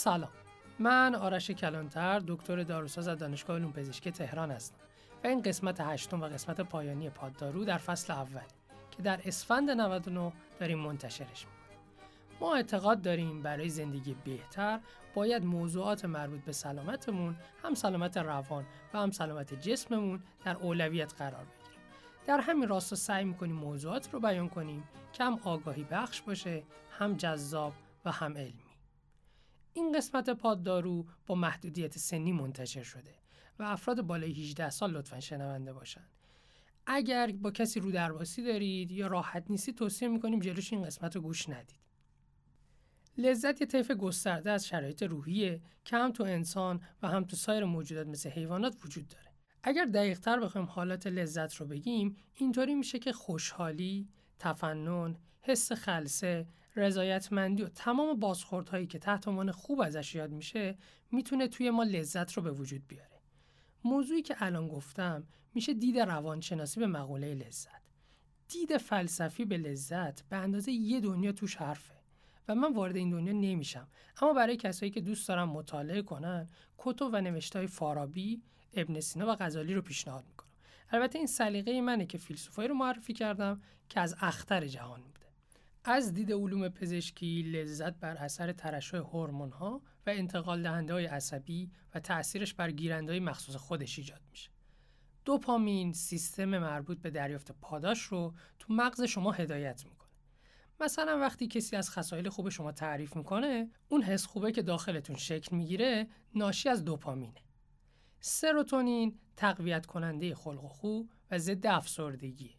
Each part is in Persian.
سلام. من آرش کلانتر دکتر داروساز از دانشگاه علوم پزشکی تهران هستم و این قسمت هشتم و قسمت پایانی پاددارو در فصل اول که در اسفند 99 داریم منتشرش می‌کنیم. ما اعتقاد داریم برای زندگی بهتر باید موضوعات مربوط به سلامتمون هم سلامت روان و هم سلامت جسممون در اولویت قرار بگیریم. در همین راستا سعی می‌کنیم موضوعات رو بیان کنیم. که هم آگاهی بخش باشه هم جذاب و هم علمی. این قسمت پاددارو با محدودیت سنی منتشر شده و افراد بالای 18 سال لطفا شنونده باشن. اگر با کسی رو درباسی دارید یا راحت نیستی توصیه می‌کنیم جلوش این قسمت رو گوش ندید. لذت یه طیف گسترده از شرایط روحیه که هم تو انسان و هم تو سایر موجودات مثل حیوانات وجود داره. اگر دقیقتر بخوایم حالات لذت رو بگیم اینطوری میشه که خوشحالی، تفنن، حس خلصه، رضایتمندی و تمام بازخوردهایی که تحت عنوان خوب ازش یاد میشه می‌تونه توی ما لذت رو به وجود بیاره. موضوعی که الان گفتم میشه دید روانشناسی به مقوله لذت. دید فلسفی به لذت به اندازه یه دنیا توش حرفه و من وارد این دنیا نمیشم اما برای کسایی که دوست دارن مطالعه کنن کتب و نوشتهای فارابی ابن سینا و غزالی رو پیشنهاد می‌کنم البته این سلیقه منه که فیلسوفایی رو معرفی کردم که از اختر جهان بوده از دید علوم پزشکی لذت بر اثر ترشح هورمون ها و انتقال دهنده های عصبی و تأثیرش بر گیرنده های مخصوص خودش ایجاد میشه. دوپامین سیستم مربوط به دریافت پاداش رو تو مغز شما هدایت می‌کنه. مثلا وقتی کسی از خصایل خوب شما تعریف می‌کنه، اون حس خوبه که داخلتون شکل می‌گیره ناشی از دوپامینه. سروتونین تقویت کننده خلق و خو و ضد افسردگیه.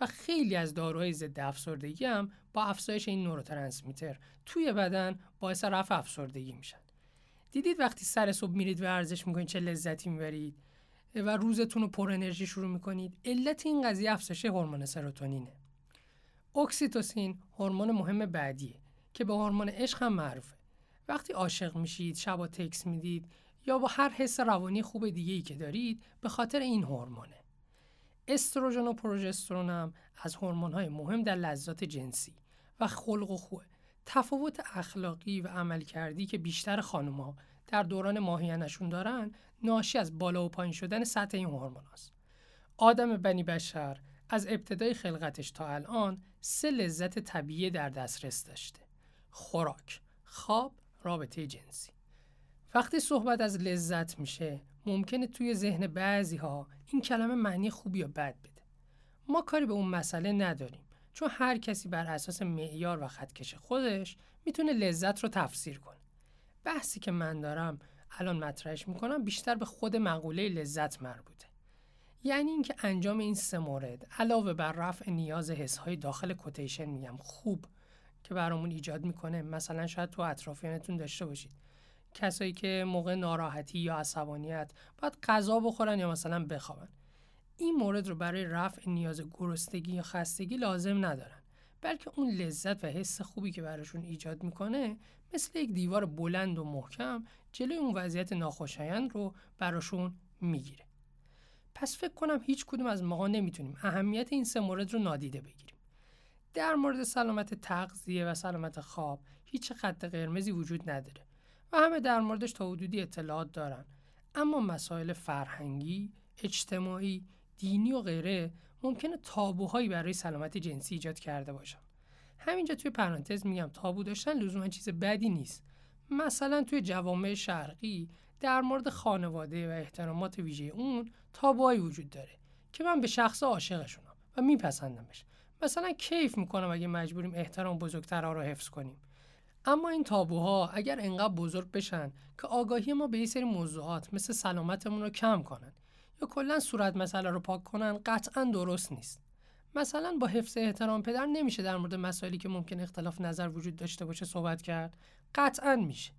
و خیلی از داروهای ضد افسردگی هم با افزایش این نوروترانسمیتر توی بدن باعث رفع افسردگی میشن. دیدید وقتی سر صبح میرید ورزش می‌کنید چه لذتی می‌برید؟ و روزتون رو پر انرژی شروع می‌کنید علت این قضیه افزایش هورمون سروتونینه. اکسیتوسین هورمون مهم بعدیه که به هورمون عشق هم معروفه. وقتی عاشق میشید شبا تکس می‌دید یا با هر حس روانی خوب دیگه ای که دارید به خاطر این هورمونه استروژن و پروژسترون هم از های مهم در لذات جنسی و خلق و خوه تفاوت اخلاقی و عملکردی که بیشتر خانمها در دوران ماهیانشون دارن ناشی از بالا و پایین شدن سطح این هورمون است. آدم بنی بشر از ابتدای خلقتش تا الان سه لذت طبیعی در دسترس داشته. خوراک، خواب، رابطه جنسی. وقتی صحبت از لذت میشه ممکنه توی ذهن بعضی ها این کلمه معنی خوبی یا بد بده. ما کاری به اون مسئله نداریم چون هر کسی بر اساس معیار و خطکش خودش می‌تونه لذت رو تفسیر کنه. بحثی که من دارم الان مطرحش می‌کنم بیشتر به خود مقوله لذت مربوطه. یعنی اینکه انجام این سه مورد علاوه بر رفع نیاز حسهای داخل کوتیشن میگم خوب که برامون ایجاد می‌کنه مثلا شاید تو اطرافیانتون داشته باشید کسایی که موقع ناراحتی یا عصبانیت باید غذا بخورن یا مثلا بخوابن. این مورد رو برای رفع نیاز گرسنگی یا خستگی لازم ندارن بلکه اون لذت و حس خوبی که براشون ایجاد می‌کنه مثل یک دیوار بلند و محکم جلوی اون وضعیت ناخوشایند رو براشون می‌گیره. پس فکر کنم هیچ کدوم از ماها نمی‌تونیم اهمیت این سه مورد رو نادیده بگیریم. در مورد سلامت تغذیه و سلامت خواب هیچ خط قرمزی وجود نداره. و همه در موردش تا حدودی اطلاعات دارن اما مسائل فرهنگی، اجتماعی، دینی و غیره ممکنه تابوهایی برای سلامت جنسی ایجاد کرده باشن. همینجا توی پرانتز میگم تابو داشتن لزوما چیز بدی نیست. مثلا توی جوامع شرقی در مورد خانواده و احترامات ویژه اون تابوهایی وجود داره که من به شخص عاشقشونم و میپسندمش. مثلا کیف می‌کنم اگه مجبوریم احترام بزرگترها رو حفظ کنیم اما این تابوها اگر انقدر بزرگ بشن که آگاهی ما به یه سری موضوعات مثل سلامتمون رو کم کنن یا کلا صورت مسئله رو پاک کنن قطعا درست نیست. مثلا با حفظ احترام پدر نمیشه در مورد مسائلی که ممکن اختلاف نظر وجود داشته باشه صحبت کرد. قطعا میشه.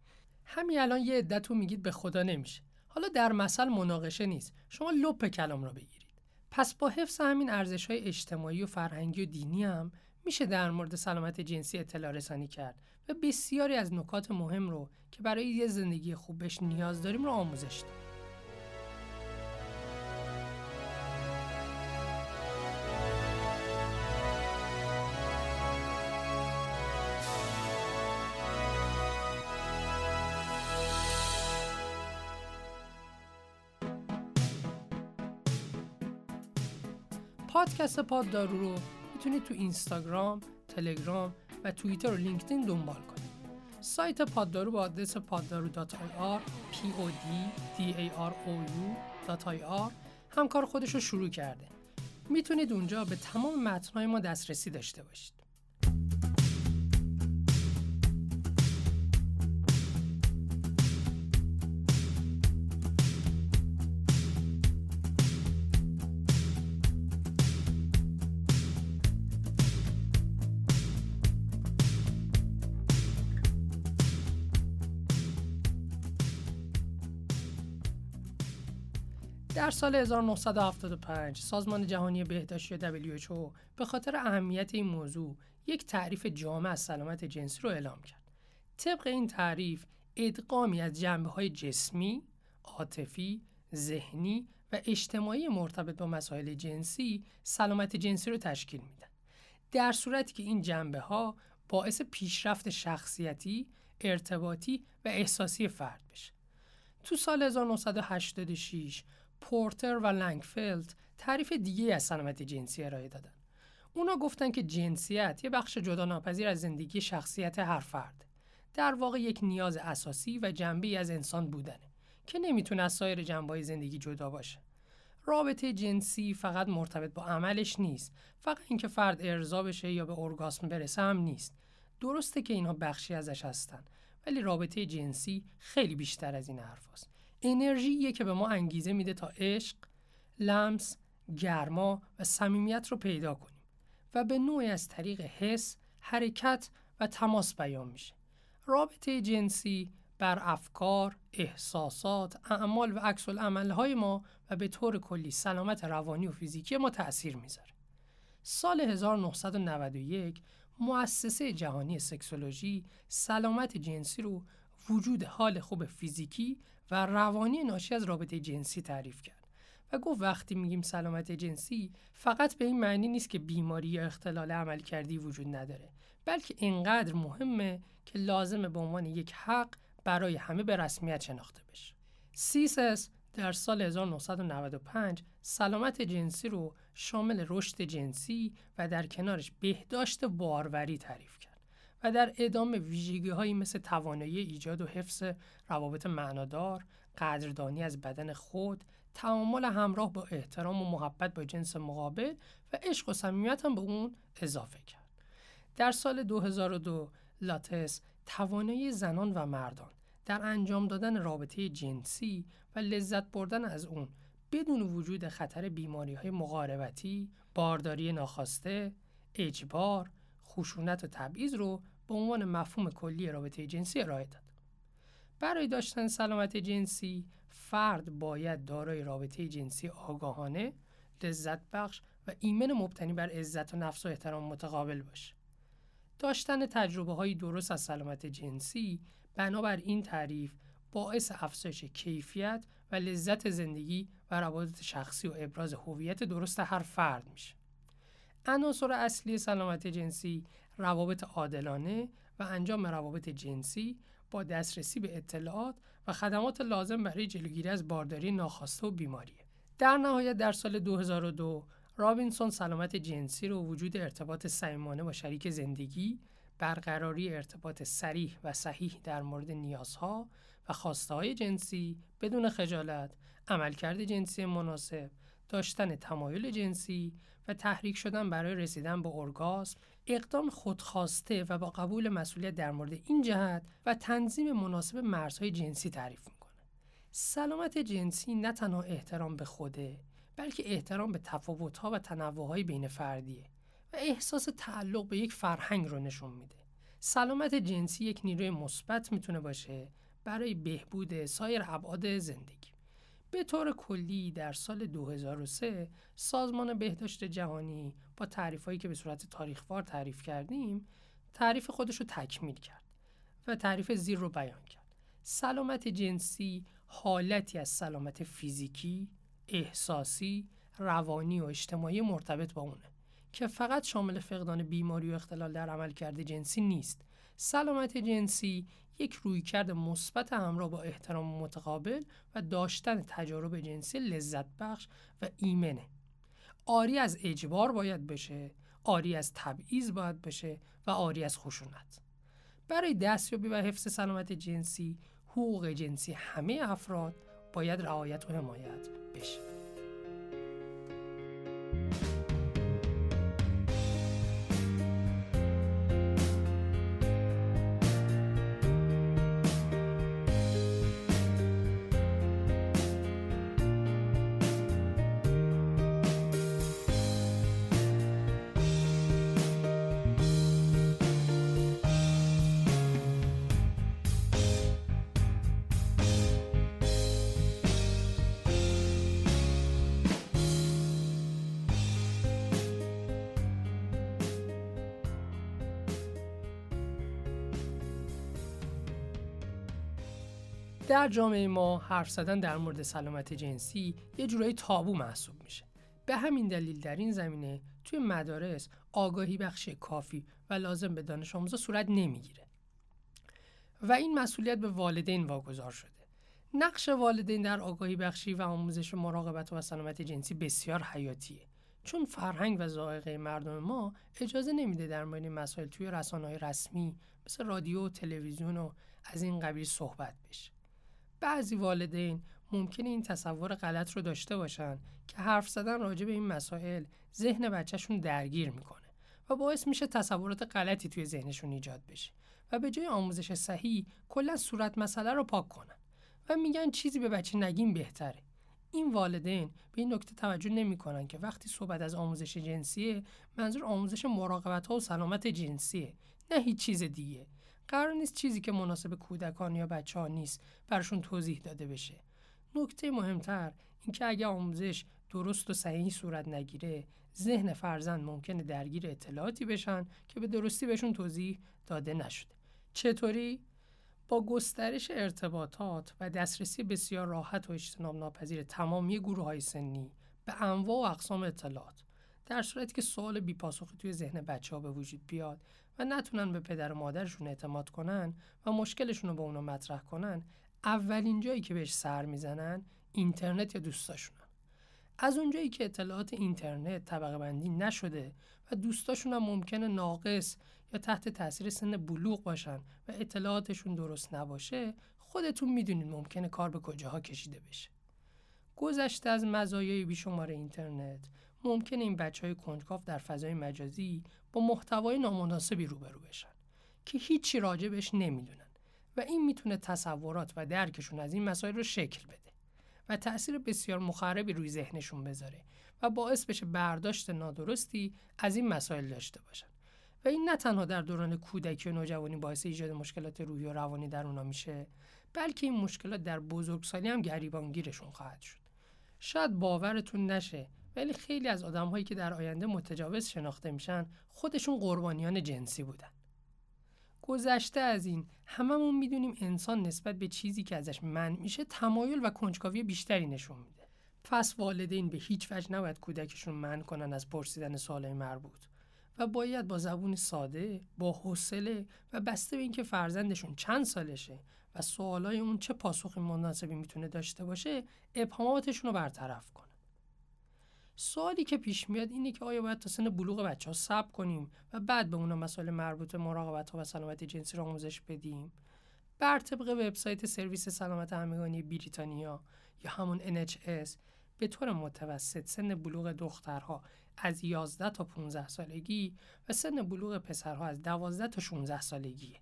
همین الان یه عدتون میگید به خدا نمیشه. حالا در مثل مناقشه نیست. شما لپ کلام رو بگیرید. پس با حفظ همین ارزش های اجتماعی و فرهنگی و دینی هم میشه در مورد سلامت جنسی اطلاع رسانی کرد. و بسیاری از نکات مهم رو که برای یه زندگی خوب بهش نیاز داریم رو آموزش داد. پادکست پاددارو رو می‌تونید تو اینستاگرام، تلگرام و توییتر و لینکدین دنبال کنید. سایت پاددارو با آدرس پاددارو.ir p o d d a r o u هم کار خودش رو شروع کرده. می‌تونید اونجا به تمام متنهای ما دسترسی داشته باشید. در سال 1975 سازمان جهانی بهداشتی WHO به خاطر اهمیت این موضوع یک تعریف جامع از سلامت جنسی رو اعلام کرد. طبق این تعریف ادغامی از جنبه های جسمی، عاطفی، ذهنی و اجتماعی مرتبط با مسائل جنسی سلامت جنسی رو تشکیل میدن. در صورتی که این جنبه ها باعث پیشرفت شخصیتی، ارتباطی و احساسی فرد بشه. تو سال 1986 پورتر و لنگفلد تعریف دیگه از سلامت جنسی ارائه دادن. اونا گفتن که جنسیت یه بخش جدا ناپذیر از زندگی شخصیت هر فرد. در واقع یک نیاز اساسی و جنبی از انسان بودنه که نمی‌تونه از سایر جنبه زندگی جدا باشه. رابطه جنسی فقط مرتبط با عملش نیست فقط اینکه فرد ارضا بشه یا به ارگاسم برسه هم نیست درسته که اینها بخشی ازش هستن ولی رابطه جنسی خیلی بیشتر از این حرف هست. انرژی که به ما انگیزه میده تا عشق، لمس، گرما و صمیمیت رو پیدا کنیم و به نوعی از طریق حس، حرکت و تماس بیان میشه. رابطه جنسی بر افکار، احساسات، اعمال و عکس های ما و به طور کلی سلامت روانی و فیزیکی ما تأثیر می‌ذاره. سال 1991 مؤسسه جهانی سکسولوژی سلامت جنسی رو وجود حال خوب فیزیکی و روانی ناشی از رابطه جنسی تعریف کرد و گفت وقتی میگیم سلامت جنسی فقط به این معنی نیست که بیماری یا اختلال عمل کردی وجود نداره بلکه اینقدر مهمه که لازمه به عنوان یک حق برای همه به رسمیت شناخته بشه. سیسس در سال 1995 سلامت جنسی رو شامل رشد جنسی و در کنارش بهداشت باروری تعریف. و در ادامه ویژگی هایی مثل توانایی ایجاد و حفظ روابط معنادار، قدردانی از بدن خود، تعامل همراه با احترام و محبت با جنس مقابل و عشق و صمیمیت هم به اون اضافه کرد. در سال 2002 لاتس توانایی زنان و مردان در انجام دادن رابطه جنسی و لذت بردن از اون بدون وجود خطر بیماری های مقاربتی، بارداری ناخواسته، اجبار، خشونت و تبعیض رو به عنوان مفهوم کلی رابطه جنسی ارائه داد. برای داشتن سلامت جنسی فرد باید دارای رابطه جنسی آگاهانه، لذت بخش و ایمن مبتنی بر عزت و نفس و احترام متقابل باشه. داشتن تجربه های درست از سلامت جنسی بنابر این تعریف باعث افزایش کیفیت و لذت زندگی و روابط شخصی و ابراز هویت درست هر فرد میشه. عناصر اصلی سلامت جنسی روابط عادلانه و انجام روابط جنسی با دسترسی به اطلاعات و خدمات لازم برای جلوگیری از بارداری ناخواسته و بیماری. در نهایت در سال 2002 رابینسون سلامت جنسی رو وجود ارتباط صمیمانه با شریک زندگی، برقراری ارتباط سریح و صحیح در مورد نیازها و خواسته های جنسی بدون خجالت، عملکرد جنسی مناسب، داشتن تمایل جنسی و تحریک شدن برای رسیدن به ارگاسم اقدام خودخواسته و با قبول مسئولیت در مورد این جهت و تنظیم مناسب مرزهای جنسی تعریف می‌کنه. سلامت جنسی نه تنها احترام به خوده بلکه احترام به تفاوتها و تنوعهای بین فردیه و احساس تعلق به یک فرهنگ رو نشون میده. سلامت جنسی یک نیروی مثبت می‌تونه باشه برای بهبود سایر ابعاد زندگی. به طور کلی در سال 2003 سازمان بهداشت جهانی با تعریفهایی که به صورت تاریخوار تعریف کردیم تعریف خودش رو تکمیل کرد و تعریف زیر رو بیان کرد. سلامت جنسی حالتی از سلامت فیزیکی، احساسی، روانی و اجتماعی مرتبط با اونه که فقط شامل فقدان بیماری و اختلال در عملکرد جنسی نیست. سلامت جنسی یک رویکرد مثبت همراه با احترام متقابل و داشتن تجارب جنسی لذت بخش و ایمنه. آری از اجبار باید بشه آری از تبعیض باید بشه و آری از خشونت. برای دستیابی و حفظ سلامت جنسی حقوق جنسی همه افراد باید رعایت و حمایت بشه. در جامعه ما حرف زدن در مورد سلامت جنسی یه جورایی تابو محسوب میشه. به همین دلیل در این زمینه توی مدارس آگاهی بخش کافی و لازم به دانش آموزا صورت نمی‌گیره. و این مسئولیت به والدین واگذار شده. نقش والدین در آگاهی بخشی و آموزش مراقبت و سلامت جنسی بسیار حیاتیه. چون فرهنگ و ذائقه مردم ما اجازه نمیده در مورد مسائل توی رسانه‌های رسمی مثل رادیو و تلویزیون و از این قبیل صحبت بشه. بعضی والدین ممکنه این تصور غلط رو داشته باشن که حرف زدن راجع به این مسائل ذهن بچهشون درگیر می‌کنه و باعث میشه تصورات غلطی توی ذهنشون ایجاد بشه و به جای آموزش صحیح کلا صورت مسئله رو پاک کنن و میگن چیزی به بچه نگیم بهتره. این والدین به این نکته توجه نمی‌کنن که وقتی صحبت از آموزش جنسیه منظور آموزش مراقبت ها و سلامت جنسیه نه هیچ چیز دیگه. قرار نیست چیزی که مناسب کودکان یا بچه ها نیست برشون توضیح داده بشه. نکته مهمتر اینکه اگه آموزش درست و صحیح صورت نگیره ذهن فرزند ممکنه درگیر اطلاعاتی بشن که به درستی بهشون توضیح داده نشده. چطوری؟ با گسترش ارتباطات و دسترسی بسیار راحت و اجتناب ناپذیر تمامی گروه های سنی به انواع و اقسام اطلاعات در صورتی که سوال بیپاسخی توی ذهن بچه ها به وجود بیاد و نتونن به پدر و مادرشون اعتماد کنن و مشکلشون رو با اونا مطرح کنن اولین جایی که بهش سر می‌زنن اینترنت یا دوستاشونن. از اونجایی که اطلاعات اینترنت طبقه بندی نشده و دوستاشون هم ممکنه ناقص یا تحت تاثیر سن بلوغ باشن و اطلاعاتشون درست نباشه خودتون می‌دونید ممکنه کار به کجاها کشیده بشه. گذشته از مزایای بیشمار اینترنت ممکنه این بچه های کنجکاف در فضای مجازی با محتوای نامناسبی روبرو بشن که هیچی راجبش نمی‌دونن و این می‌تونه تصورات و درکشون از این مسائل رو شکل بده و تأثیر بسیار مخربی روی ذهنشون بذاره و باعث بشه برداشت نادرستی از این مسائل داشته باشن. و این نه تنها در دوران کودکی و نوجوانی باعث ایجاد مشکلات روحی و روانی در اونا میشه بلکه این مشکلات در بزرگسالی هم گریبانگیرشون خواهد شد. شاید باورتون نشه ولی خیلی از آدمهایی که در آینده متجاوز شناخته میشن خودشون قربانیان جنسی بودن گذشته از این هممون می‌دونیم انسان نسبت به چیزی که ازش من میشه تمایل و کنجکاوی بیشتری نشون میده پس والدین به هیچ وجه نباید کودکشون من کنن از پرسیدن سوالای مربوط و باید با زبون ساده، با حوصله و بسته به اینکه فرزندشون چند سالشه و سوالای اون چه پاسخی مناسبی می‌تونه داشته باشه، ابهاماتشون رو برطرف کن. سوالی که پیش میاد اینه که آیا باید تا سن بلوغ بچه ها صبر کنیم و بعد به اونا مسائل مربوط به مراقبت ها و سلامت جنسی را آموزش بدیم بر طبق وبسایت سرویس سلامت همگانی بریتانیا یا همون NHS به طور متوسط سن بلوغ دخترها از 11 تا 15 سالگی و سن بلوغ پسرها از 12 تا 16 سالگیه.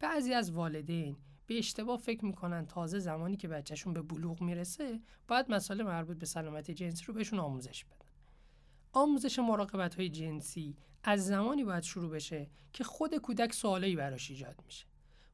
بعضی از والدین به اشتباه فکر می‌کنن تازه زمانی که بچهشون به بلوغ می‌رسه باید مسائل مربوط به سلامت جنسی رو بهشون آموزش بدن. آموزش مراقبت های جنسی از زمانی باید شروع بشه که خود کودک سوالایی براش ایجاد میشه.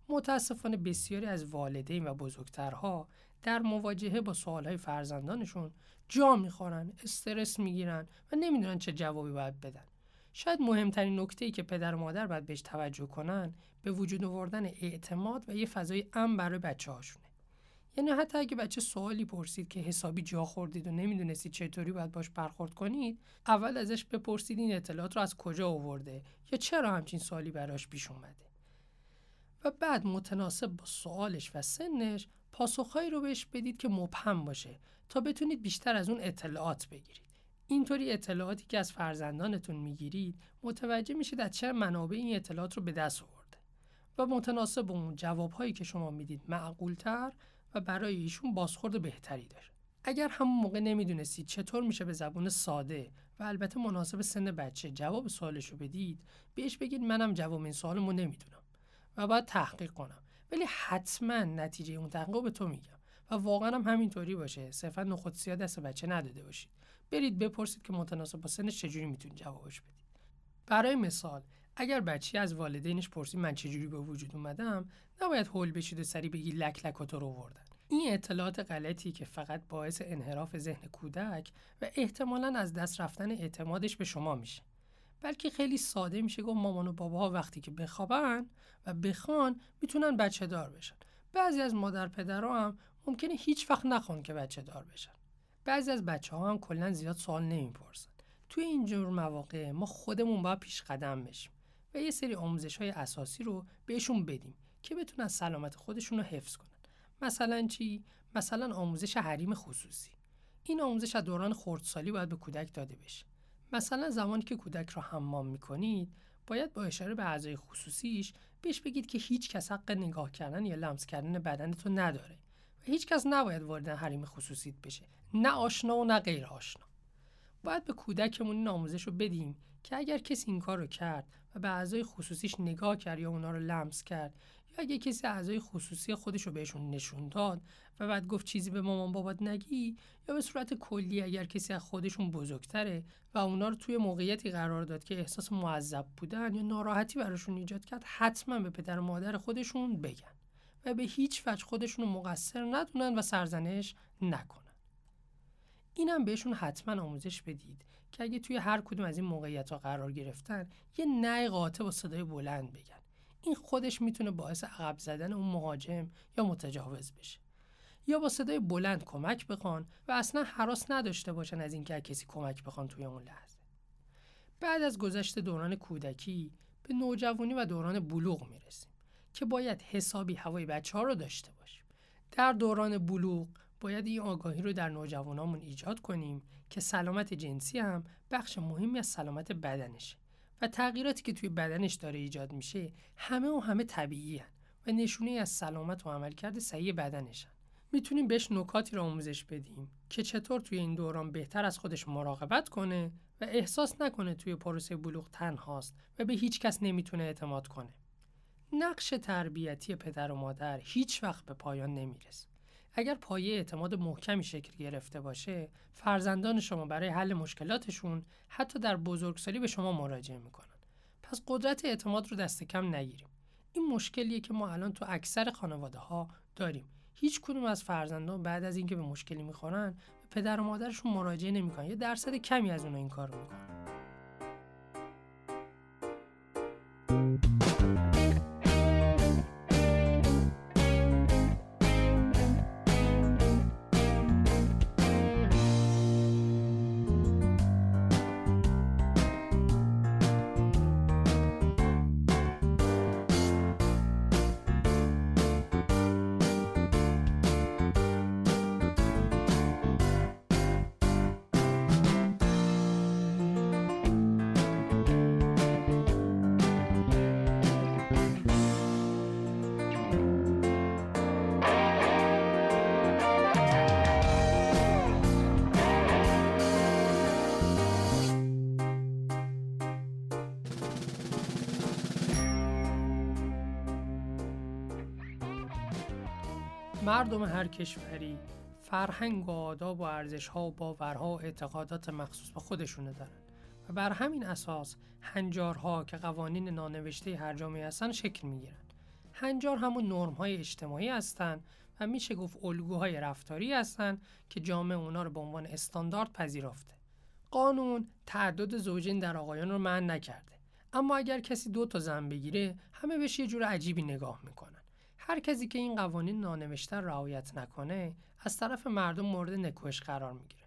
متاسفانه بسیاری از والدین و بزرگترها در مواجهه با سوالهای فرزندانشون جا می‌خورن استرس می‌گیرن و نمی‌دونن چه جوابی باید بدن. شاید مهمترین نکته ای که پدر و مادر باید بهش توجه کنن به وجود آوردن اعتماد و یه فضای امن برای بچه هاشونه. یعنی حتی اگه بچه سوالی پرسید که حسابی جا خوردید و نمی‌دونستید چطوری باید باش برخورد کنید اول ازش بپرسید این اطلاعات رو از کجا آورده یا چرا همچین سوالی براش پیش اومده. و بعد متناسب با سوالش و سنش پاسخهایی رو بهش بدید که مبهم باشه تا بتونید بیشتر از اون اطلاعات بگیرید. اینطوری اطلاعاتی که از فرزندانتون می‌گیرید متوجه میشید از چه منابع این اطلاعات رو به دست آورده و متناسب اون جوابهایی که شما می‌دید معقولتر و برای ایشون بازخورد بهتری داره. اگر همون موقع نمی‌دونستید چطور میشه به زبون ساده و البته مناسب سن بچه جواب سوالشو بدید بهش بگید منم جواب این سوالمو نمی‌دونم و باید تحقیق کنم. ولی حتما نتیجه اون تحقیق به تو میگم و واقعا هم همینطوری باشه. صرفا نخود سیاه دست بچه نداده باشید. برید بپرسید که متناسب با سنش چجوری می‌تونید جوابش بدید. برای مثال اگر بچه از والدینش پرسید من چجوری به وجود اومدم نباید هول بشید و سری بگی لک لک تو رو وردن. این اطلاعات غلطی که فقط باعث انحراف ذهن کودک و احتمالا از دست رفتن اعتمادش به شما میشه. بلکه خیلی ساده میشه گفت مامان و باباها وقتی که بخوابن و بخوان می‌تونن بچه دار بشن. بعضی از مادر پدرها هم ممکنه هیچ وقت نخوان که بچه دار بشن. بعضی از بچه ها هم کلا زیاد سوال نمی‌پرسن. توی اینجور مواقع ما خودمون باید پیش قدم بشیم. و یه سری آموزش های اساسی رو بهشون بدیم که بتونن سلامت خودشون رو حفظ کنن. مثلا چی؟ مثلا آموزش حریم خصوصی. این آموزش از دوران خردسالی باید به کودک داده بشه. مثلا زمانی که کودک رو حمام می‌کنید باید با اشاره به اعضای خصوصیش بهش بگید که هیچ کس حق نگاه کردن یا لمس کردن بدن تو نداره و هیچ کس نباید وارد حریم خصوصیت بشه. نه آشنا و نه غیر آشنا. باید به کودکمون این آموزش رو بدیم که اگر کسی این کار رو کرد و به اعضای خصوصیش نگاه کرد یا اونا رو لمس کرد یا اگه کسی اعضای خصوصی خودش رو بهشون نشون داد و بعد گفت چیزی به مامان بابات نگی یا به صورت کلی اگر کسی از خودشون بزرگتره و اونا رو توی موقعیتی قرار داد که احساس معذب بودن یا ناراحتی براشون ایجاد کرد حتما به پدر و مادر خودشون بگن و به هیچ وجه خودشون رو مقصر ندونن و سرزنش نکنن. اینم بهشون حتما آموزش بدید که اگه توی هر کدوم از این موقعیت ها قرار گرفتن یه نه قاطع با صدای بلند بگن. این خودش می‌تونه باعث عقب زدن اون مهاجم یا متجاوز بشه. یا با صدای بلند کمک بخوان و اصلا حراس نداشته باشن از اینکه کسی کمک بخوان توی اون لحظه. بعد از گذشت دوران کودکی به نوجوانی و دوران بلوغ می‌رسیم که باید حسابی هوای بچه ها رو داشته باشیم. در دوران بلوغ باید این آگاهی رو در نوجوانامون ایجاد کنیم که سلامت جنسی هم بخش مهمی از سلامت بدنشه و تغییراتی که توی بدنش داره ایجاد میشه همه و همه طبیعی هن و نشونه از سلامت و عملکرد صحیح بدنشن می‌تونیم بهش نکاتی رو آموزش بدیم که چطور توی این دوران بهتر از خودش مراقبت کنه و احساس نکنه توی پروسه بلوغ تنهاست و به هیچ کس نمی‌تونه اعتماد کنه. نقش تربیتی پدر و مادر هیچ وقت به پایان نمی‌رسه. اگر پایه اعتماد محکمی شکل گرفته باشه فرزندان شما برای حل مشکلاتشون حتی در بزرگسالی به شما مراجعه می‌کنن. پس قدرت اعتماد رو دست کم نگیریم. این مشکلیه که ما الان تو اکثر خانواده ها داریم. هیچ کدوم از فرزندان بعد از اینکه به مشکلی می‌خورن به پدر و مادرشون مراجعه نمی‌کنن. یه درصد کمی از اونها این کار رو می‌کنن. مردم هر کشوری فرهنگ و آداب و ارزشها و باورها و اعتقادات مخصوص به خودشونه دارن. و بر همین اساس هنجارها که قوانین نانوشته هر جامعه هستن شکل می‌گیرن. هنجار همون نرم های اجتماعی هستن و میشه گفت الگوهای رفتاری هستن که جامعه اونا رو به عنوان استاندارد پذیرفته. قانون تعدد زوجین در آقایان رو من نکرده. اما اگر کسی دو تا زن بگیره همه بهش یه جور عجیبی نگاه می‌کنن. هر کسی که این قوانین نانوشته رعایت نکنه از طرف مردم مورد نکوهش قرار می‌گیره.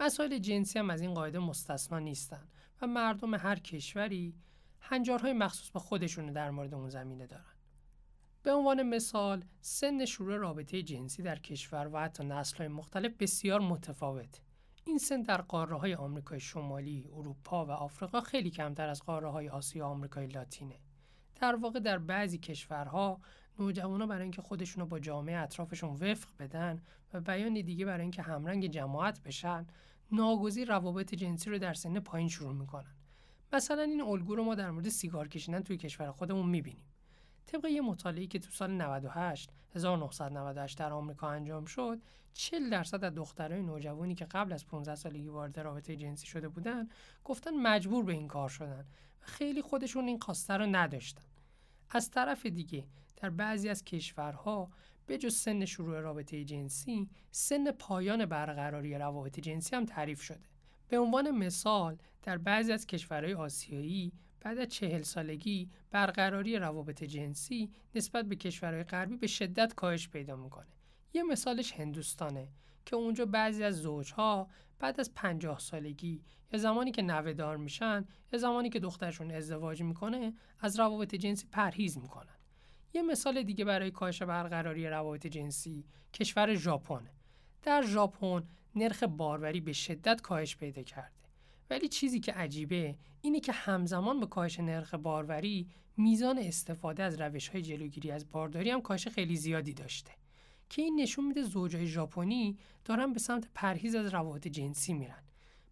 مسائل جنسی هم از این قاعده مستثنا نیستن و مردم هر کشوری هنجارهای مخصوص به خودشون در مورد اون زمینه دارن. به عنوان مثال سن شروع رابطه جنسی در کشور و حتی نسل‌های مختلف بسیار متفاوت. این سن در قاره های آمریکای شمالی، اروپا و آفریقا خیلی کمتر از قاره های آسیا و آمریکای لاتینه. در واقع در بعضی کشورها نوجوانا برای اینکه خودشونو با جامعه اطرافشون وفق بدن و بیان دیگه برای اینکه همرنگ جماعت بشن ناگزیر روابط جنسی رو در سن پایین شروع می‌کنن. مثلا این الگو رو ما در مورد سیگار کشیدن توی کشور خودمون می‌بینیم. طبق یه مطالعه‌ای که تو سال 98 1998 در آمریکا انجام شد 40 درصد از دخترای نوجوانی که قبل از 15 سالگی وارد رابطه جنسی شده بودن گفتن مجبور به این کار شدن و خیلی خودشون این خواسته رو نداشتن. از طرف دیگه در بعضی از کشورها به جز سن شروع رابطه جنسی سن پایان برقراری روابط جنسی هم تعریف شده. به عنوان مثال در بعضی از کشورهای آسیایی بعد از چهل سالگی برقراری روابط جنسی نسبت به کشورهای غربی به شدت کاهش پیدا می‌کنه. یه مثالش هندوستانه که اونجا بعضی از زوجها بعد از پنجاه سالگی یا زمانی که نوهدار میشن یا زمانی که دخترشون ازدواج می‌کنه از روابط جنسی پرهیز می‌کنن. یه مثال دیگه برای کاهش برقراری روابط جنسی کشور ژاپن. در ژاپن نرخ باروری به شدت کاهش پیدا کرده. ولی چیزی که عجیبه اینه که همزمان به کاهش نرخ باروری میزان استفاده از روش های جلوگیری از بارداری هم کاهش خیلی زیادی داشته. که این نشون میده زوجای ژاپنی دارن به سمت پرهیز از روابط جنسی میرن.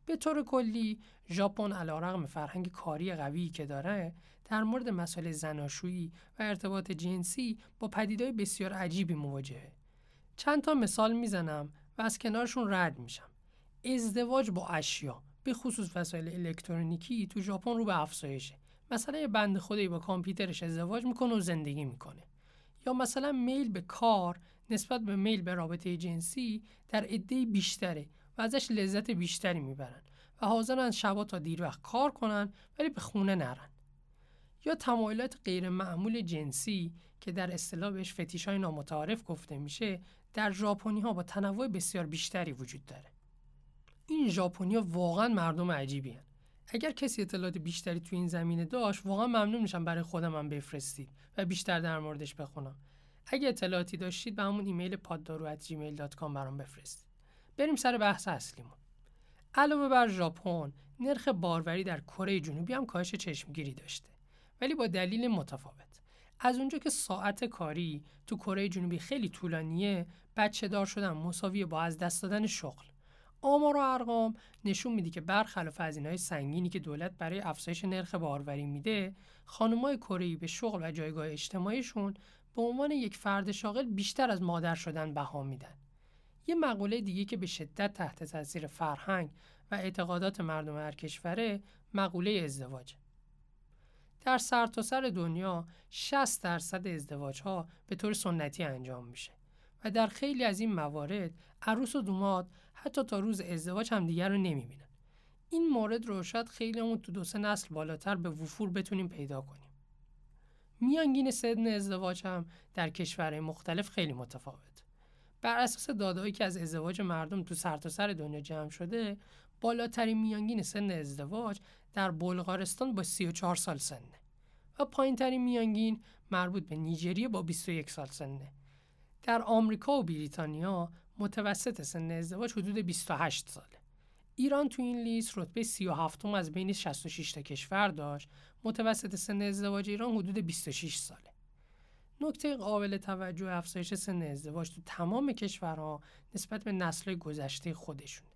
به طور کلی ژاپن علیرغم فرهنگ کاری قوی که داره در مورد مسائل زناشویی و ارتباط جنسی با پدیدهای بسیار عجیبی مواجهه. چند تا مثال می‌زنم و از کنارشون رد میشم. ازدواج با اشیا به خصوص وسایل الکترونیکی تو ژاپن رو به افزایشه. مثلا یه بند خدایی با کامپیوترش ازدواج می‌کنه و زندگی می‌کنه. یا مثلا میل به کار نسبت به میل به رابطه جنسی در عده بیشتره و ازش لذت بیشتری می‌برن و حاضرن شبا تا دیر وقت کار کنن ولی به خونه نرن. یا تمایلات غیر معمول جنسی که در اصطلاح بهش فتیش های نامتعارف گفته میشه در ژاپنی ها با تنوع بسیار بیشتری وجود داره. این ژاپنیا واقعا مردم عجیبی هن. اگر کسی اطلاعات بیشتری تو این زمینه داشت واقعا ممنون میشم برای خودم هم بفرستید و بیشتر در موردش بخونم. اگه اطلاعاتی داشتید به همون ایمیل پاددارو@gmail.com برام بفرستید. بریم سر بحث اصلیمون. علاوه بر ژاپن نرخ باروری در کره جنوبی هم کاهش چشمگیری داشته. ولی با دلیل متفاوت. از اونجا که ساعت کاری تو کره جنوبی خیلی طولانیه بچه دار شدن مساوی با از دست دادن شغل. آمار و ارقام نشون میده که برخلاف هزینه‌های سنگینی که دولت برای افزایش نرخ باروری میده خانمای کره به شغل و جایگاه اجتماعیشون به عنوان یک فرد شاغل بیشتر از مادر شدن بها میدن. یه مقوله دیگه که به شدت تحت تاثیر فرهنگ و اعتقادات مردم هر کشوره مقوله ازدواج. در سرتاسر سر دنیا 60 درصد ازدواج ها به طور سنتی انجام میشه و در خیلی از این موارد عروس و دوماد حتی تا روز ازدواج هم دیگر رو نمی‌بینن. این مورد رو شاید خیلی همون تو دو سه نسل بالاتر به وفور بتونیم پیدا کنیم. میانگین سن ازدواج هم در کشورهای مختلف خیلی متفاوت. بر اساس دادهایی که از ازدواج مردم تو سرتاسر سر دنیا جمع شده بالاترین میانگین سن ازدواج در بلغارستان با 34 سال سنه و پایینترین میانگین مربوط به نیجریه با 21 سال سنه در آمریکا و بریتانیا متوسط سن ازدواج حدود 28 ساله. ایران تو این لیست رتبه 37 از بین 66 تا کشور داشت. متوسط سن ازدواج ایران حدود 26 ساله. نکته قابل توجه افزایش سن ازدواج تو تمام کشورها نسبت به نسل گذشته خودشونه.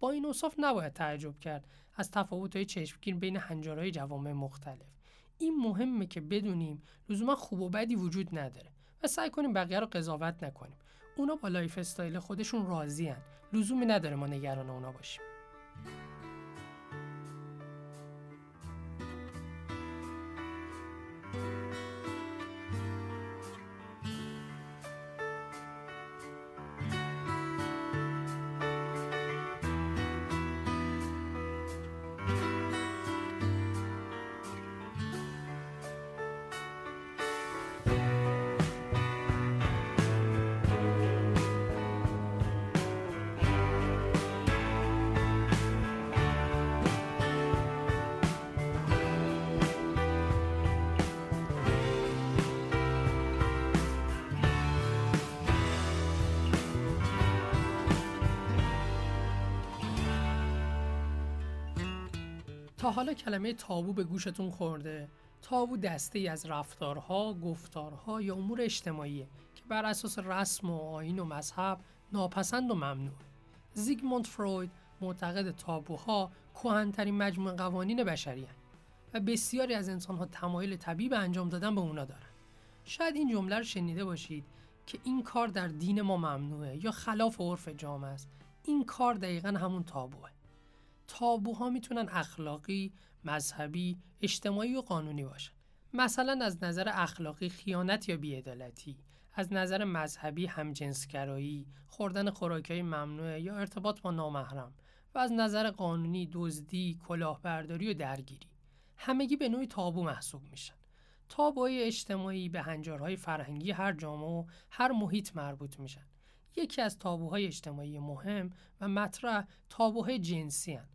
با این اوصاف نباید تعجب کرد از تفاوت‌های چشمگیر بین هنجارهای جوامع مختلف. این مهمه که بدونیم لزوما خوب و بدی وجود نداره و سعی کنیم بقیه رو قضاوت نکنیم. اونا با lifestyle خودشون راضی هن. لزومی نداره ما نگران اونا باشیم. حالا کلمه تابو به گوشتون خورده تابو دسته ای از رفتارها، گفتارها یا امور اجتماعیه که بر اساس رسم و آین و مذهب ناپسند و ممنوع. زیگموند فروید معتقد تابوها کهنترین مجموعه قوانین بشری و بسیاری از انسانها تمایل طبیعی به انجام دادن به اونا دارن. شاید این جمله رو شنیده باشید که این کار در دین ما ممنوعه یا خلاف عرف جامعه است. این کار دقیقا همون تابوه. تابوها می‌تونن اخلاقی، مذهبی، اجتماعی و قانونی باشن. مثلا از نظر اخلاقی خیانت یا بیعدالتی، از نظر مذهبی همجنسگرایی، خوردن خوراکهای ممنوعه یا ارتباط با نامحرم و از نظر قانونی دزدی، کلاهبرداری و درگیری. همگی به نوعی تابو محسوب میشن. تابوهای اجتماعی به هنجارهای فرهنگی هر جامعه و هر محیط مربوط میشن. یکی از تابوهای اجتماعی مهم و مطرح تابوهای جنسی هن.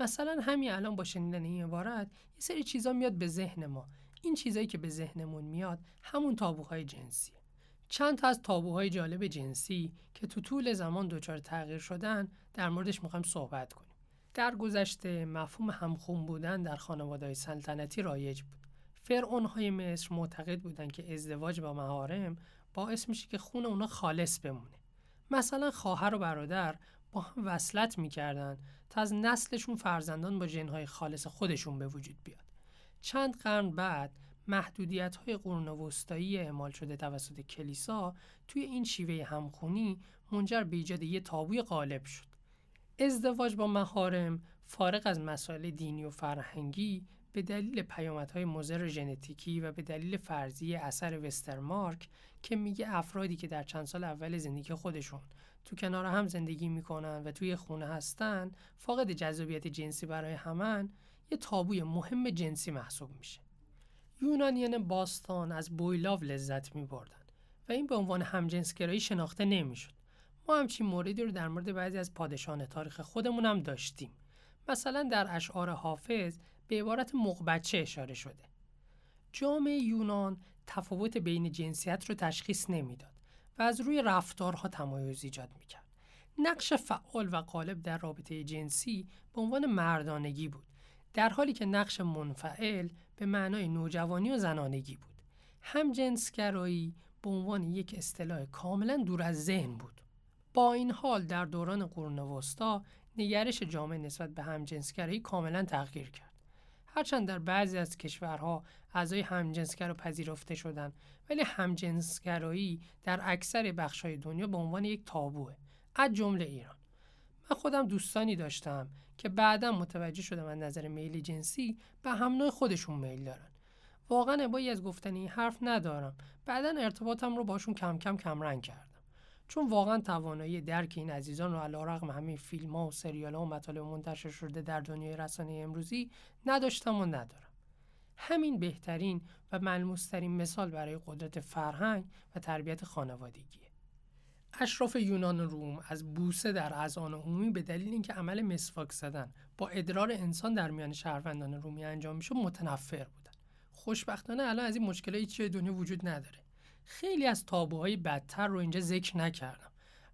مثلا همین الان با شنیدن این عبارت یه سری چیزا میاد به ذهن ما. این چیزایی که به ذهنمون میاد همون تابوهای جنسی. چند تا از تابوهای جالب جنسی که تو طول زمان دچار تغییر شدن در موردش می‌خوایم صحبت کنیم. در گذشته مفهوم همخون بودن در خانواده سلطنتی رایج بود. فرعونهای مصر معتقد بودند که ازدواج با مهارم باعث میشه که خون اونا خالص بمونه. مثلا خواهر و برادر با هم وصلت می‌کردن تا از نسلشون فرزندان با جنهای خالص خودشون به وجود بیاد. چند قرن بعد محدودیت های قرون وسطایی اعمال شده توسط کلیسا توی این شیوه همخونی منجر به ایجاد یه تابوی غالب شد. ازدواج با مهارم فارغ از مسائل دینی و فرهنگی به دلیل پیامدهای مضر ژنتیکی و به دلیل فرضی اثر وسترمارک که میگه افرادی که در چند سال اول زندگی خودشون تو کنار هم زندگی می‌کنن و توی خونه هستن فاقد جذابیت جنسی برای همن یه تابوی مهم جنسی محسوب میشه. یونانیان باستان از بویلاو لذت میبردن و این به عنوان همجنسگرایی شناخته نمی‌شد. ما همچین موردی رو در مورد بعضی از پادشاهان تاریخ خودمون هم داشتیم. مثلا در اشعار حافظ به عبارت مقبچه اشاره شده. جامعه یونان تفاوت بین جنسیت رو تشخیص نمی‌داد و از روی رفتارها تمایز ایجاد می‌کرد. نقش فعال و غالب در رابطه جنسی به عنوان مردانگی بود در حالی که نقش منفعل به معنای نوجوانی و زنانگی بود. هم جنسگرایی به عنوان یک اصطلاح کاملا دور از ذهن بود. با این حال در دوران قرون وسطا نگرش جامعه نسبت به همجنسگرایی کاملا تغییر کرد. هرچند در بعضی از کشورها اعضای همجنسگر پذیرفته شدن ولی همجنسگرایی در اکثر بخشهای دنیا به عنوان یک تابوه از جمله ایران. من خودم دوستانی داشتم که بعدا متوجه شدم از نظر میل جنسی به هم نوع خودشون میل دارن. واقعا ابایی از گفتن این حرف ندارم. بعدا ارتباطم رو باشون کم کم کمرنگ کردم. چون واقعا توانایی درک این عزیزان رو علیرغم همه فیلم ها و سریال ها و مطالب منتشر شده در دنیای رسانه امروزی نداشتم و ندارم. همین بهترین و ملموسترین مثال برای قدرت فرهنگ و تربیت خانوادگیه. اشراف یونان روم از بوسه در اذان عمومی به دلیل اینکه عمل مسواک زدن با ادرار انسان در میان شهروندان رومی انجام میشه متنفر بودن. خوشبختانه الان از این مشکلات چیه دنیا وجود نداره. خیلی از تابوهای بدتر رو اینجا ذکر نکردم.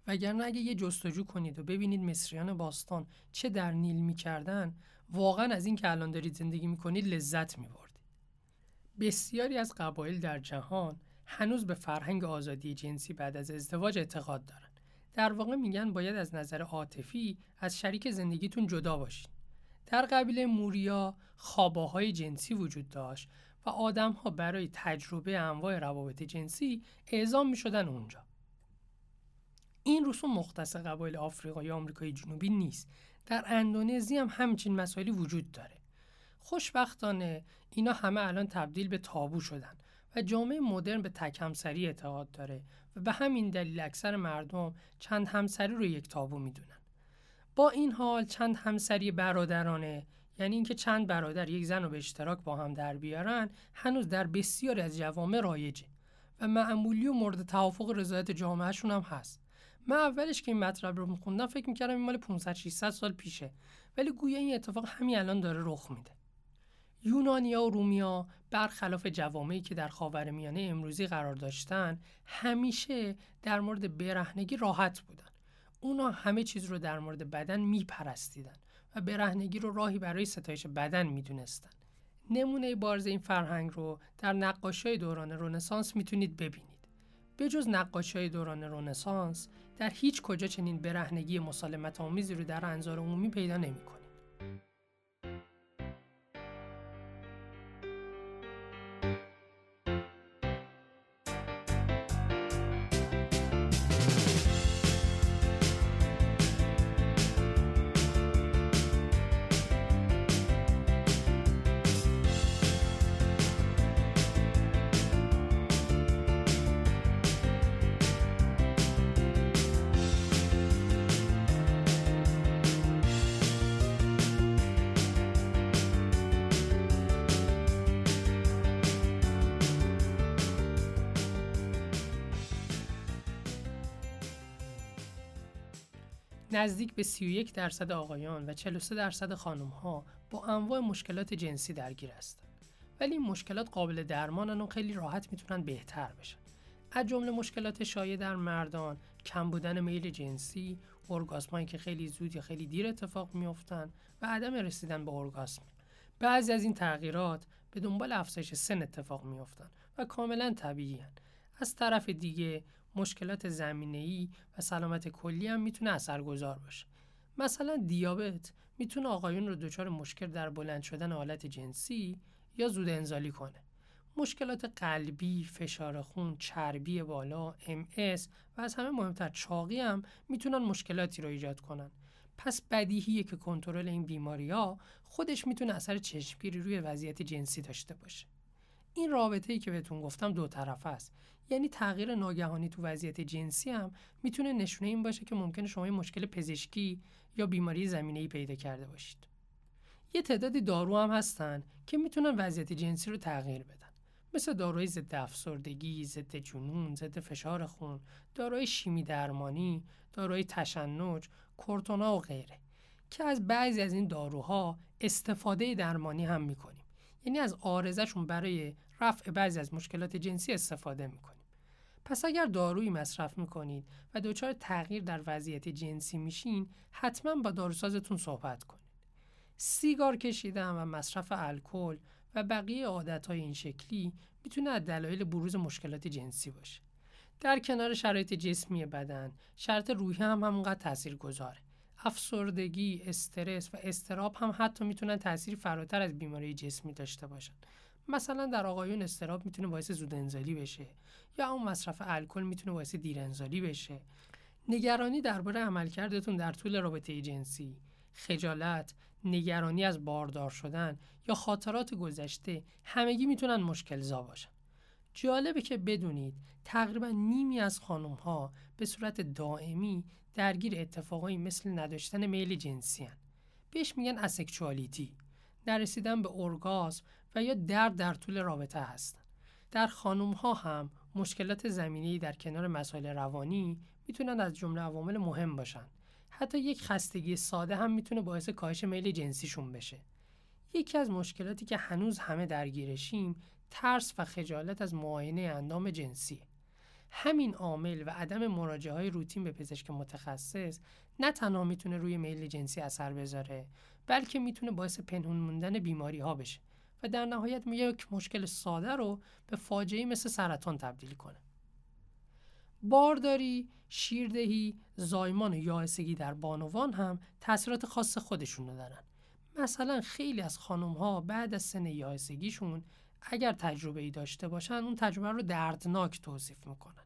وگرنه اگه یه جستجو کنید و ببینید مصریان باستان چه در نیل می‌کردن واقعا از این که الان دارید زندگی می‌کنید لذت میبردید. بسیاری از قبایل در جهان هنوز به فرهنگ آزادی جنسی بعد از ازدواج اعتقاد دارن. در واقع میگن باید از نظر عاطفی از شریک زندگیتون جدا باشید در قبیله موریا خواباهای جنسی وجود داشت. و آدم ها برای تجربه انواع روابط جنسی اعزام می شدن اونجا. این رسوم مختص قبایل آفریقا یا آمریکای جنوبی نیست. در اندونزی هم همچین مسائلی وجود داره. خوشبختانه اینا همه الان تبدیل به تابو شدن و جامعه مدرن به تک همسری اعتقاد داره و به همین دلیل اکثر مردم چند همسری رو یک تابو می‌دونن. با این حال چند همسری برادرانه یعنی اینکه چند برادر یک زن رو به اشتراک با هم در بیارن هنوز در بسیاری از جوامع رایجه و معمولی و مورد توافق رضایت جامعهشون هم هست. من اولش که این مطلب رو میخوندم فکر می‌کردم این مال 500 600 سال پیشه ولی گویا این اتفاق همین الان داره رخ میده. یونانیا و رومیا برخلاف جوامعی که در خاورمیانه امروزی قرار داشتن همیشه در مورد برهنگی راحت بودن. اونا همه چیز رو در مورد بدن میپرستیدن. و برهنگی رو راهی برای ستایش بدن می‌دونستن. نمونه بارز این فرهنگ رو در نقاشی دوران رنسانس می‌تونید ببینید. به جز نقاشی دوران رنسانس در هیچ کجا چنین برهنگی مسالمت آمیزی رو در انظار عمومی پیدا نمی‌کنید. نزدیک به 31 درصد آقایان و 43 درصد خانم ها با انواع مشکلات جنسی درگیر هستند. ولی این مشکلات قابل درمانن و خیلی راحت می‌تونن بهتر بشن. از جمله مشکلات شایع در مردان، کم بودن میل جنسی، اورگاسمایی که خیلی زود یا خیلی دیر اتفاق میافتن و عدم رسیدن به اورگاسم. بعضی از این تغییرات به دنبال افزایش سن اتفاق میافتن و کاملا طبیعی از طرف دیگه مشکلات ای و سلامت کلی هم می‌تونه اثرگذار باشه. مثلا دیابت می‌تونه آقایون رو دچار مشکل در بلند شدن حالت جنسی یا زود انزالی کنه. مشکلات قلبی، فشار خون، چربی بالا، MS و از همه مهمتر چاقی هم می‌تونن مشکلاتی رو ایجاد کنن. پس بدیهیه که کنترل این بیماری ها خودش می‌تونه اثر چشمگیری روی وضعیت جنسی داشته باشه. این رابطه ای که بهتون گفتم دو طرف است یعنی تغییر ناگهانی تو وضعیت جنسی هم می‌تونه نشونه این باشه که ممکنه شما مشکل پزشکی یا بیماری زمینه ای پیدا کرده باشید. یه تعدادی دارو هم هستن که می‌تونن وضعیت جنسی رو تغییر بدن. مثل داروی ضد افسردگی، ضد جنون، ضد فشار خون، داروی شیمی درمانی، داروی تشنج، کورتونا و غیره که از بعضی از این داروها استفاده درمانی هم می‌کنیم. یعنی از آرزشون برای رفع بعضی از مشکلات جنسی استفاده می‌کنیم. پس اگر دارویی مصرف می‌کنید و دچار تغییر در وضعیت جنسی میشین حتما با داروسازتون صحبت کنید. سیگار کشیدن و مصرف الکل و بقیه عادتهای این شکلی می‌تونه از دلایل بروز مشکلات جنسی باشه. در کنار شرایط جسمی بدن شرط روحی هم همونقدر تاثیر گذاره افسردگی، استرس و استراب هم حتی می‌تونن تاثیر فراتر از بیماری جسمی داشته باشن. مثلا در آقایون استراب می‌تونه باعث زود انزالی بشه یا اون مصرف الکل می‌تونه باعث دیر انزالی بشه. نگرانی درباره عملکردتون در طول رابطه جنسی، خجالت، نگرانی از باردار شدن یا خاطرات گذشته همگی می‌تونن مشکل زا باشن. جالبه که بدونید تقریبا نیمی از خانم ها به صورت دائمی درگیر اتفاقایی مثل نداشتن میل جنسی هن. بهش میگن اسکچوالیتی نرسیدن به ارگازم و یا درد در طول رابطه هستن در خانم ها هم مشکلات زمینی در کنار مسائل روانی می‌تونن از جمله عوامل مهم باشن حتی یک خستگی ساده هم می‌تونه باعث کاهش میل جنسیشون بشه. یکی از مشکلاتی که هنوز همه درگیرشیم ترس و خجالت از معاینه اندام جنسی. همین عامل و عدم مراجعه های روتین به پزشک متخصص نه تنها می‌تونه روی میل جنسی اثر بذاره بلکه می‌تونه باعث پنهون موندن بیماری ها بشه و در نهایت یک مشکل ساده رو به فاجعه مثل سرطان تبدیل کنه. بارداری، شیردهی، زایمان و یائسگی در بانوان هم تاثیرات خاص خودشون رو دارن. مثلا خیلی از خانم ها بعد از سن یائسگیشون اگر تجربه ای داشته باشن اون تجربه رو دردناک توصیف می‌کنن.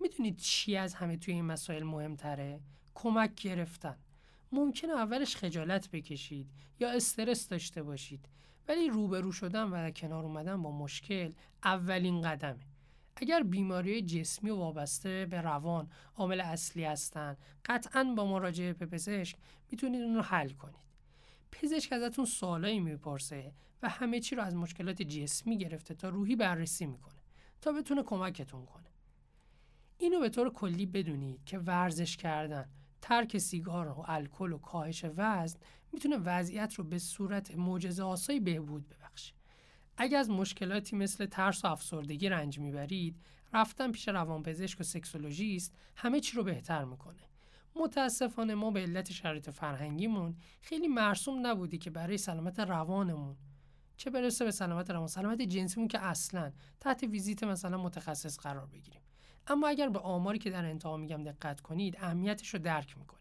می‌دونید چی از همه توی این مسائل مهمتره؟ کمک گرفتن. ممکنه اولش خجالت بکشید یا استرس داشته باشید ولی روبرو شدن و کنار اومدن با مشکل اولین قدمه. اگر بیماری جسمی و وابسته به روان عامل اصلی هستن قطعا با مراجعه به پزشک می‌تونید اون رو حل کنید. پزشک ازتون سوالایی می‌پرسه و همه چی رو از مشکلات جسمی گرفته تا روحی بررسی می‌کنه تا بتونه کمکتون کنه. اینو به طور کلی بدونید که ورزش کردن ترک سیگار و الکل و کاهش وزن می‌تونه وضعیت رو به صورت معجزه آسایی بهبود ببخشه. اگر از مشکلاتی مثل ترس و افسردگی رنج می‌برید رفتن پیش روانپزشک و سکسولوژیست همه چی رو بهتر می‌کنه. متاسفانه ما به علت شرایط فرهنگیمون خیلی مرسوم نبودی که برای سلامت روانمون چه برسه به سلامت روان سلامت جنسیمون که اصلا تحت ویزیت مثلا متخصص قرار بگیریم. اما اگر به آماری که در انتها میگم دقت کنید اهمیتش رو درک می‌کنید.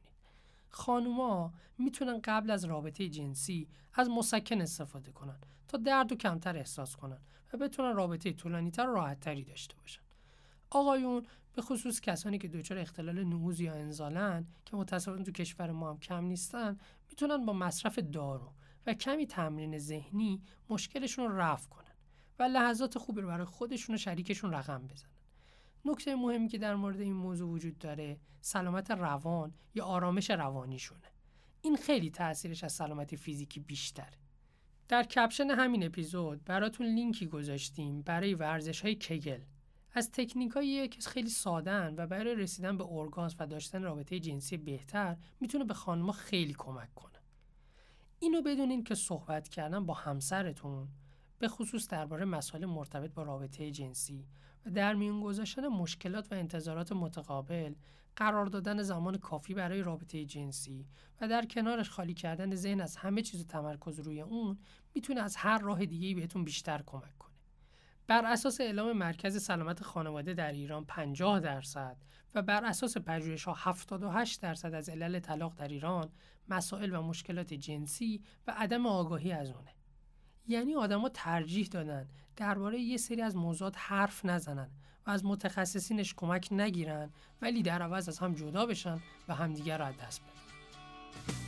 خانوما می‌تونن قبل از رابطه جنسی از مسکن استفاده کنن تا درد و کمتر احساس کنن و بتونن رابطه طولانیتر و راحتتری داشته باشن. آقایون به خصوص کسانی که دچار اختلال نوز یا انزالن که متاسفانه تو کشور ما هم کم نیستن می‌تونن با مصرف دارو و کمی تمرین ذهنی مشکلشون رو رفع کنن و لحظات خوبی رو برای خودشون و شریکشون رقم بزنن. نکته مهمی که در مورد این موضوع وجود داره سلامت روان یا آرامش روانیشونه. این خیلی تاثیرش از سلامت فیزیکی بیشتره در کپشن همین اپیزود براتون لینکی گذاشتیم برای ورزش های کگل از تکنیک که خیلی سادن و برای رسیدن به ارگانس و داشتن رابطه جنسی بهتر می‌تونه به خانمها خیلی کمک کنه. اینو بدونین که صحبت کردن با همسرتون به خصوص درباره مسائل مرتبط با رابطه جنسی و در میون گذاشتن مشکلات و انتظارات متقابل قرار دادن زمان کافی برای رابطه جنسی و در کنارش خالی کردن ذهن از همه چیز و تمرکز روی اون می‌تونه از هر راه دیگه بهتون بیشتر کمک کنه. بر اساس اعلام مرکز سلامت خانواده در ایران 50 درصد و بر اساس پژوهش ها 78 درصد از علل طلاق در ایران مسائل و مشکلات جنسی و عدم آگاهی از اونه. یعنی آدما ترجیح دادن درباره یه سری از موضوعات حرف نزنن و از متخصصینش کمک نگیرن ولی در عوض از هم جدا بشن و همدیگر را از دست بدن.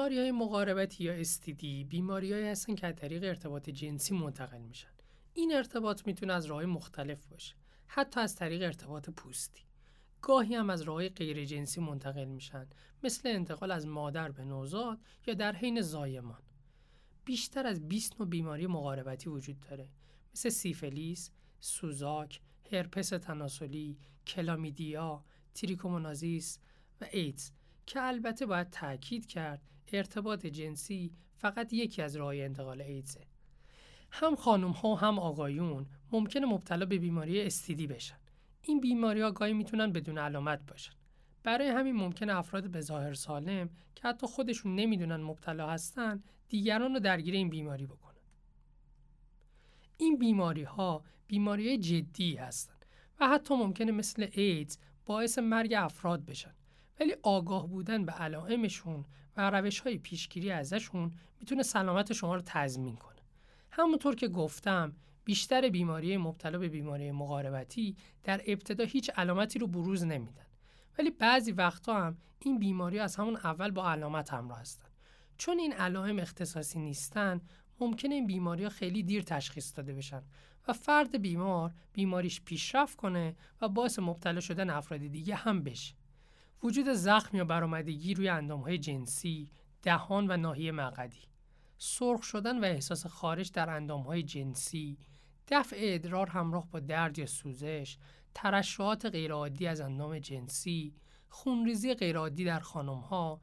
بیماری های مقاربتی یا STD بیماری های هستن که از طریق ارتباط جنسی منتقل میشن. این ارتباط می‌تونه از راه مختلف باشه. حتی از طریق ارتباط پوستی. گاهی هم از راه غیر جنسی منتقل میشن مثل انتقال از مادر به نوزاد یا در حین زایمان. بیشتر از 20 نوع بیماری مقاربتی وجود داره مثل سیفلیس، سوزاک، هرپس تناسلی، کلامیدیا، تریکومونازیس و ایدز که البته باید تاکید کرد ارتباط جنسی فقط یکی از راه انتقال ایدزه. هم خانم ها و هم آقایون ممکنه مبتلا به بیماری استیدی بشن. این بیماری ها گاهی می‌تونن بدون علامت باشن. برای همین ممکنه افراد به ظاهر سالم که حتی خودشون نمی‌دونن مبتلا هستن دیگران رو درگیر این بیماری بکنن. این بیماری ها بیماری جدی هستند و حتی ممکنه مثل ایدز باعث مرگ افراد بشن. ولی آگاه بودن به علائمشون و روش های پیشگیری ازشون می‌تونه سلامت شما رو تضمین کنه. همونطور که گفتم بیشتر بیماری مبتلا به بیماری مقاربتی در ابتدا هیچ علامتی رو بروز نمیدن. ولی بعضی وقتا هم این بیماری از همون اول با علامت همراه هستن. چون این علائم اختصاصی نیستن ممکنه این بیماری ها خیلی دیر تشخیص داده بشن و فرد بیمار بیماریش پیشرفت کنه و باعث مبتلا شدن افراد دیگه هم بشه. وجود زخم یا برآمدگی روی اندامهای جنسی، دهان و ناحیه مقدی، سرخ شدن و احساس خارش در اندامهای جنسی، دفع ادرار همراه با درد یا سوزش، ترشحات غیرعادی از اندام جنسی، خونریزی غیرعادی در خانمها،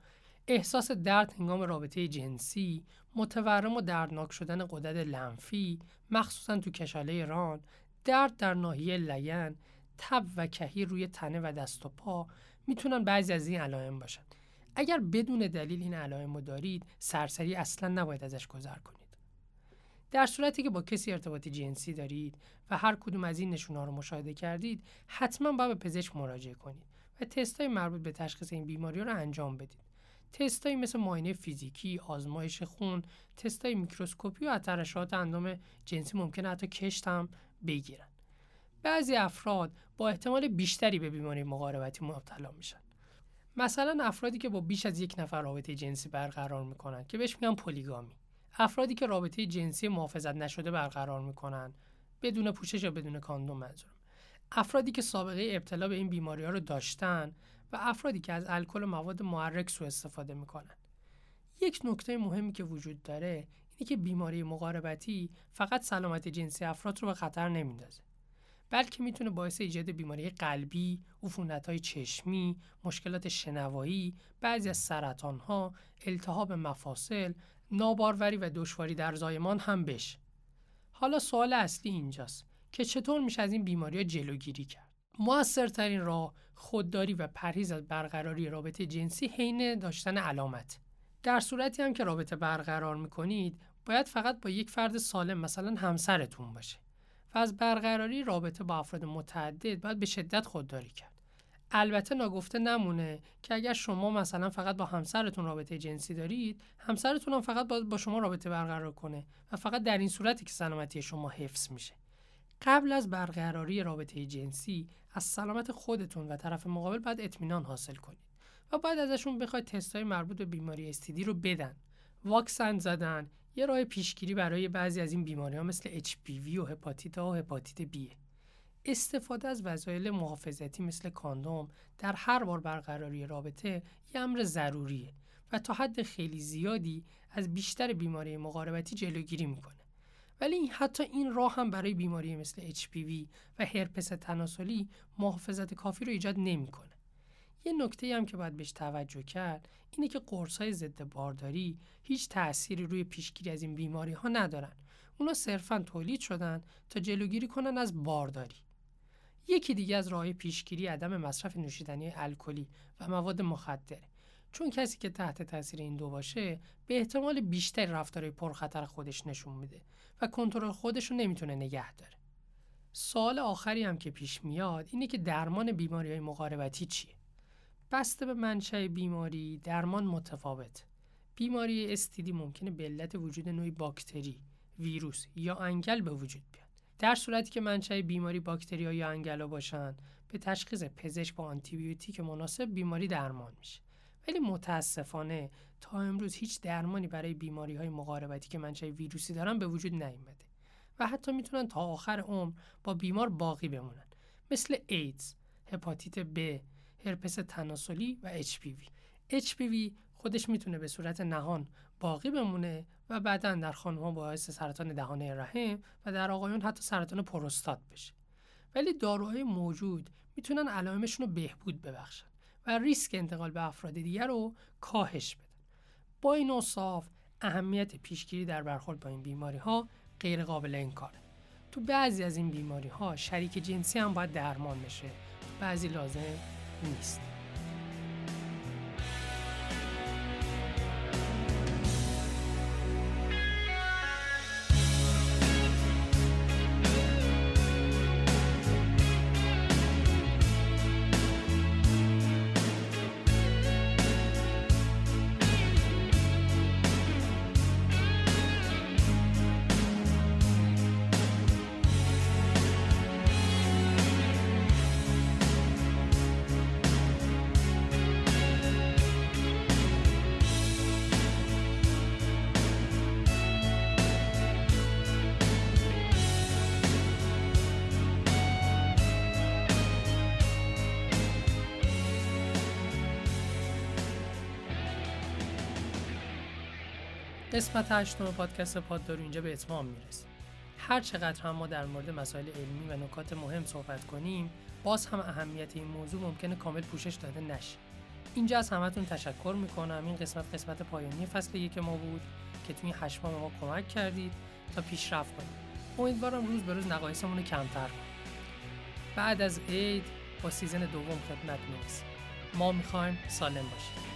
احساس درد هنگام رابطه جنسی، متورم و دردناک شدن قدرت لنفی، مخصوصا تو کشاله ران، درد در ناحیه لگن، تب و کهی روی تنه و دست و پا می‌تونن بعضی از این علائم باشن. اگر بدون دلیل این علائم رو دارید سرسری اصلا نباید ازش گذر کنید. در صورتی که با کسی ارتباطی جنسی دارید و هر کدوم از این نشونه رو مشاهده کردید حتما باید به پزشک مراجعه کنید و تستای مربوط به تشخیص این بیماری رو انجام بدید. تستایی مثل معاینه فیزیکی، آزمایش خون، تستای میکروسکوپی و ترشحات اندام جنسی ممکنه حتی کشت هم بگیرن. بعضی افراد با احتمال بیشتری به بیماری مقاربتی مبتلا میشن. مثلا افرادی که با بیش از یک نفر رابطه جنسی برقرار می‌کنن که بهش میگن پلیگامی افرادی که رابطه جنسی محافظت نشده برقرار می‌کنن بدون پوشش یا بدون کاندوم منظورم. افرادی که سابقه ابتلا به این بیماری ها رو داشتن و افرادی که از الکل و مواد محرک سوء استفاده می‌کنن. یک نکته مهمی که وجود داره اینه که بیماری مقاربتی فقط سلامت جنسی افراد رو به خطر نمیندازه. بلکه می‌تونه باعث ایجاد بیماری قلبی، های چشمی، مشکلات شنوایی، بعضی از ها، التهاب مفاصل، ناباروری و دشواری در زایمان هم بشه. حالا سوال اصلی اینجاست که چطور میشه از این بیماری ها جلوگیری کرد؟ موثرترین راه خودداری و پرهیز از برقراری رابطه جنسی حین داشتن علامت. در صورتی هم که رابطه برقرار می‌کنید باید فقط با یک فرد سالم مثلا همسرتون باشه. و از برقراری رابطه با افراد متعدد باید به شدت خودداری کرد. البته ناگفته نمونه که اگر شما مثلا فقط با همسرتون رابطه جنسی دارید همسرتون هم فقط باید با شما رابطه برقرار کنه و فقط در این صورتی که سلامتی شما حفظ میشه قبل از برقراری رابطه جنسی از سلامت خودتون و طرف مقابل باید اطمینان حاصل کنید و باید ازشون بخواید تستهای مربوط به بیماری استیدی رو بدن واکسن زدن یه راه پیشگیری برای بعضی از این بیماری ها مثل HPV و هپاتیت A و هپاتیت B استفاده از وسایل محافظتی مثل کاندوم در هر بار برقراری رابطه یه امر ضروریه و تا حد خیلی زیادی از بیشتر بیماری مقاربتی جلوگیری می‌کنه ولی حتی این راه هم برای بیماری مثل HPV و هرپس تناسلی محافظت کافی رو ایجاد نمی‌کنه. یه نکته هم که باید بهش توجه کرد اینه که قرص های ضد بارداری هیچ تأثیری روی پیشگیری از این بیماری ها ندارن. اونا صرفا تولید شدن تا جلوگیری کنن از بارداری. یکی دیگه از راه پیشگیری عدم مصرف نوشیدنی الکلی و مواد مخدره. چون کسی که تحت تاثیر این دو باشه به احتمال بیشتر رفتارهای پرخطر خودش نشون میده و کنترل خودش رو نمی‌تونه نگه داره. سوال آخری هم که پیش میاد اینه که درمان بیماری های مقاربتی چیه؟ بسته به منشأ بیماری درمان متفاوت. بیماری استیدی ممکنه به علت وجود نوعی باکتری، ویروس یا انگل به وجود بیاد. در صورتی که منشأ بیماری باکتریا یا انگلا باشن، به تشخیص پزشک با آنتیبیوتیک مناسب بیماری درمان میشه. ولی متاسفانه تا امروز هیچ درمانی برای بیماری های مقاربتی که منشأ ویروسی دارن به وجود نیومده و حتی می‌تونن تا آخر عمر با بیمار باقی بمونن مثل ایدز، هپاتیت B، هرپس تناسلی و HPV. HPV خودش می‌تونه به صورت نهان باقی بمونه و بعدا در خانمها باعث سرطان دهانه رحم و در آقایون حتی سرطان پروستات بشه. ولی داروهای موجود می‌تونن علائمشون رو بهبود ببخشن. و ریسک انتقال به افراد دیگر رو کاهش بدن با این اوصاف اهمیت پیشگیری در برخورد با این بیماری ها غیر قابل انکاره تو بعضی از این بیماری ها شریک جنسی هم باید درمان بشه بعضی لازم نیست قسمت هشتم پادکست پاددارو اینجا به اتمام می‌رسه. هر چقدر هم ما در مورد مسائل علمی و نکات مهم صحبت کنیم باز هم اهمیت این موضوع ممکنه کامل پوشش داده نشه. اینجا از همتون تشکر می‌کنم. این قسمت قسمت پایانی فصل یک ما بود که توی هشت ما کمک کردید تا پیشرفت کنیم امیدوارم روز به روز نقایصمون کمتر کنیم بعد از عید با سیزن دوم خدمت می‌رسیم ما می‌خوایم سالم باشیم.